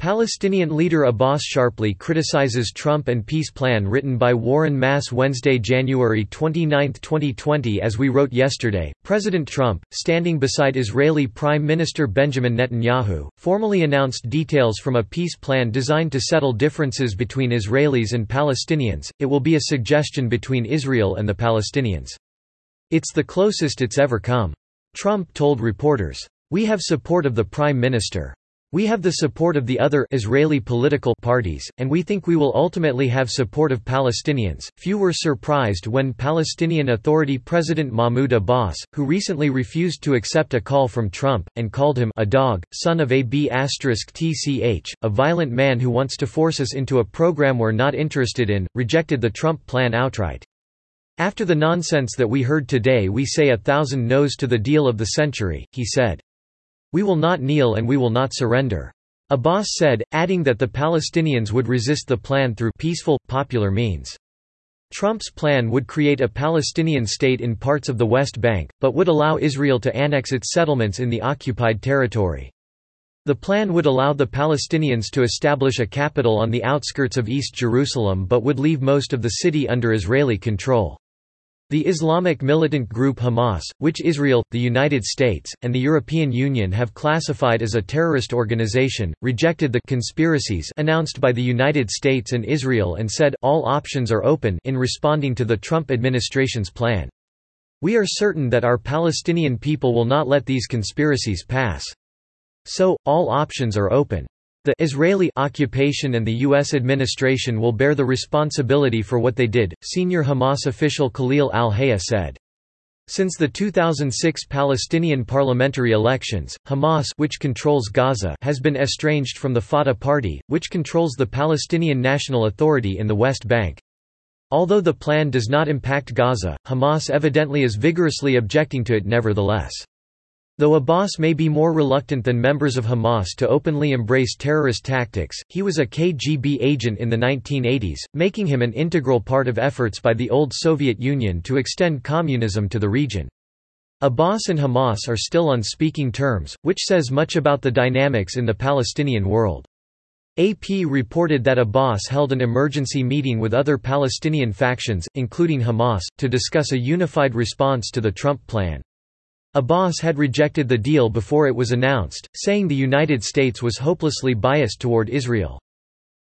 Palestinian leader Abbas sharply criticizes Trump and peace plan written by Warren Mass Wednesday, January 29, 2020 As we wrote yesterday, President Trump, standing beside Israeli Prime Minister Benjamin Netanyahu, formally announced details from a peace plan designed to settle differences between Israelis and Palestinians. It will be a suggestion between Israel and the Palestinians. It's the closest it's ever come. Trump told reporters. We have support of the Prime Minister. We have the support of the other Israeli political parties, and we think we will ultimately have support of Palestinians. Few were surprised when Palestinian Authority President Mahmoud Abbas, who recently refused to accept a call from Trump, and called him a dog, son of a B** tch, a violent man who wants to force us into a program we're not interested in, rejected the Trump plan outright. After the nonsense that we heard today we say a thousand no's to the deal of the century, he said. We will not kneel and we will not surrender. Abbas said, adding that the Palestinians would resist the plan through peaceful, popular means. Trump's plan would create a Palestinian state in parts of the West Bank, but would allow Israel to annex its settlements in the occupied territory. The plan would allow the Palestinians to establish a capital on the outskirts of East Jerusalem but would leave most of the city under Israeli control. The Islamic militant group Hamas, which Israel, the United States, and the European Union have classified as a terrorist organization, rejected the conspiracies announced by the United States and Israel and said all options are open in responding to the Trump administration's plan. We are certain that our Palestinian people will not let these conspiracies pass. So, all options are open. The Israeli occupation and the U.S. administration will bear the responsibility for what they did, senior Hamas official Khalil al-Hayya said. Since the 2006 Palestinian parliamentary elections, Hamas which controls Gaza has been estranged from the Fatah party, which controls the Palestinian National Authority in the West Bank. Although the plan does not impact Gaza, Hamas evidently is vigorously objecting to it nevertheless. Though Abbas may be more reluctant than members of Hamas to openly embrace terrorist tactics, he was a KGB agent in the 1980s, making him an integral part of efforts by the old Soviet Union to extend communism to the region. Abbas and Hamas are still on speaking terms, which says much about the dynamics in the Palestinian world. AP reported that Abbas held an emergency meeting with other Palestinian factions, including Hamas, to discuss a unified response to the Trump plan. Abbas had rejected the deal before it was announced, saying the United States was hopelessly biased toward Israel.